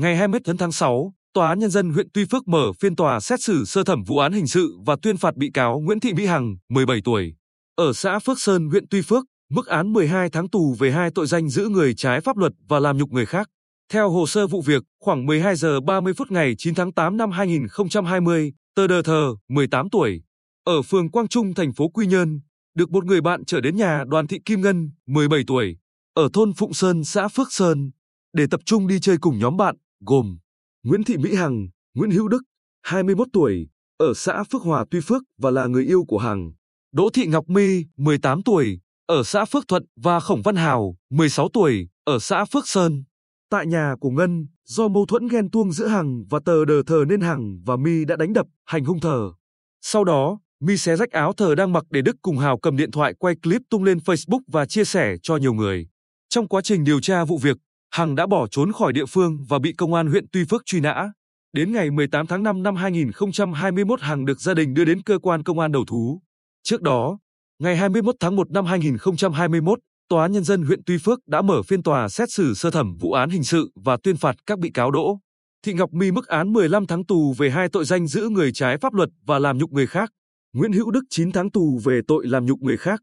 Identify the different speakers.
Speaker 1: Ngày 21 tháng 6, Tòa án Nhân dân huyện Tuy Phước mở phiên tòa xét xử sơ thẩm vụ án hình sự và tuyên phạt bị cáo Nguyễn Thị Mỹ Hằng, 17 tuổi, ở xã Phước Sơn, huyện Tuy Phước, mức án 12 tháng tù về hai tội danh giữ người trái pháp luật và làm nhục người khác. Theo hồ sơ vụ việc, khoảng 12 giờ 30 phút ngày 9 tháng 8 năm 2020, tờ đờ thờ, 18 tuổi, ở phường Quang Trung, thành phố Quy Nhơn, được một người bạn trở đến nhà Đoàn Thị Kim Ngân, 17 tuổi, ở thôn Phụng Sơn, xã Phước Sơn, để tập trung đi chơi cùng nhóm bạn, gồm Nguyễn Thị Mỹ Hằng, Nguyễn Hữu Đức, 21 tuổi, ở xã Phước Hòa Tuy Phước và là người yêu của Hằng. Đỗ Thị Ngọc My, 18 tuổi, ở xã Phước Thuận và Khổng Văn Hào, 16 tuổi, ở xã Phước Sơn. Tại nhà của Ngân, do mâu thuẫn ghen tuông giữa Hằng và tờ đờ thờ nên Hằng và My đã đánh đập, hành hung thờ. Sau đó, My xé rách áo thờ đang mặc để Đức cùng Hào cầm điện thoại quay clip tung lên Facebook và chia sẻ cho nhiều người. Trong quá trình điều tra vụ việc, Hằng đã bỏ trốn khỏi địa phương và bị công an huyện Tuy Phước truy nã. Đến ngày 18 tháng 5 năm 2021 Hằng được gia đình đưa đến cơ quan công an đầu thú. Trước đó, ngày 21 tháng 1 năm 2021, Tòa án Nhân dân huyện Tuy Phước đã mở phiên tòa xét xử sơ thẩm vụ án hình sự và tuyên phạt các bị cáo Đỗ. Thị Ngọc My mức án 15 tháng tù về hai tội danh giữ người trái pháp luật và làm nhục người khác. Nguyễn Hữu Đức 9 tháng tù về tội làm nhục người khác.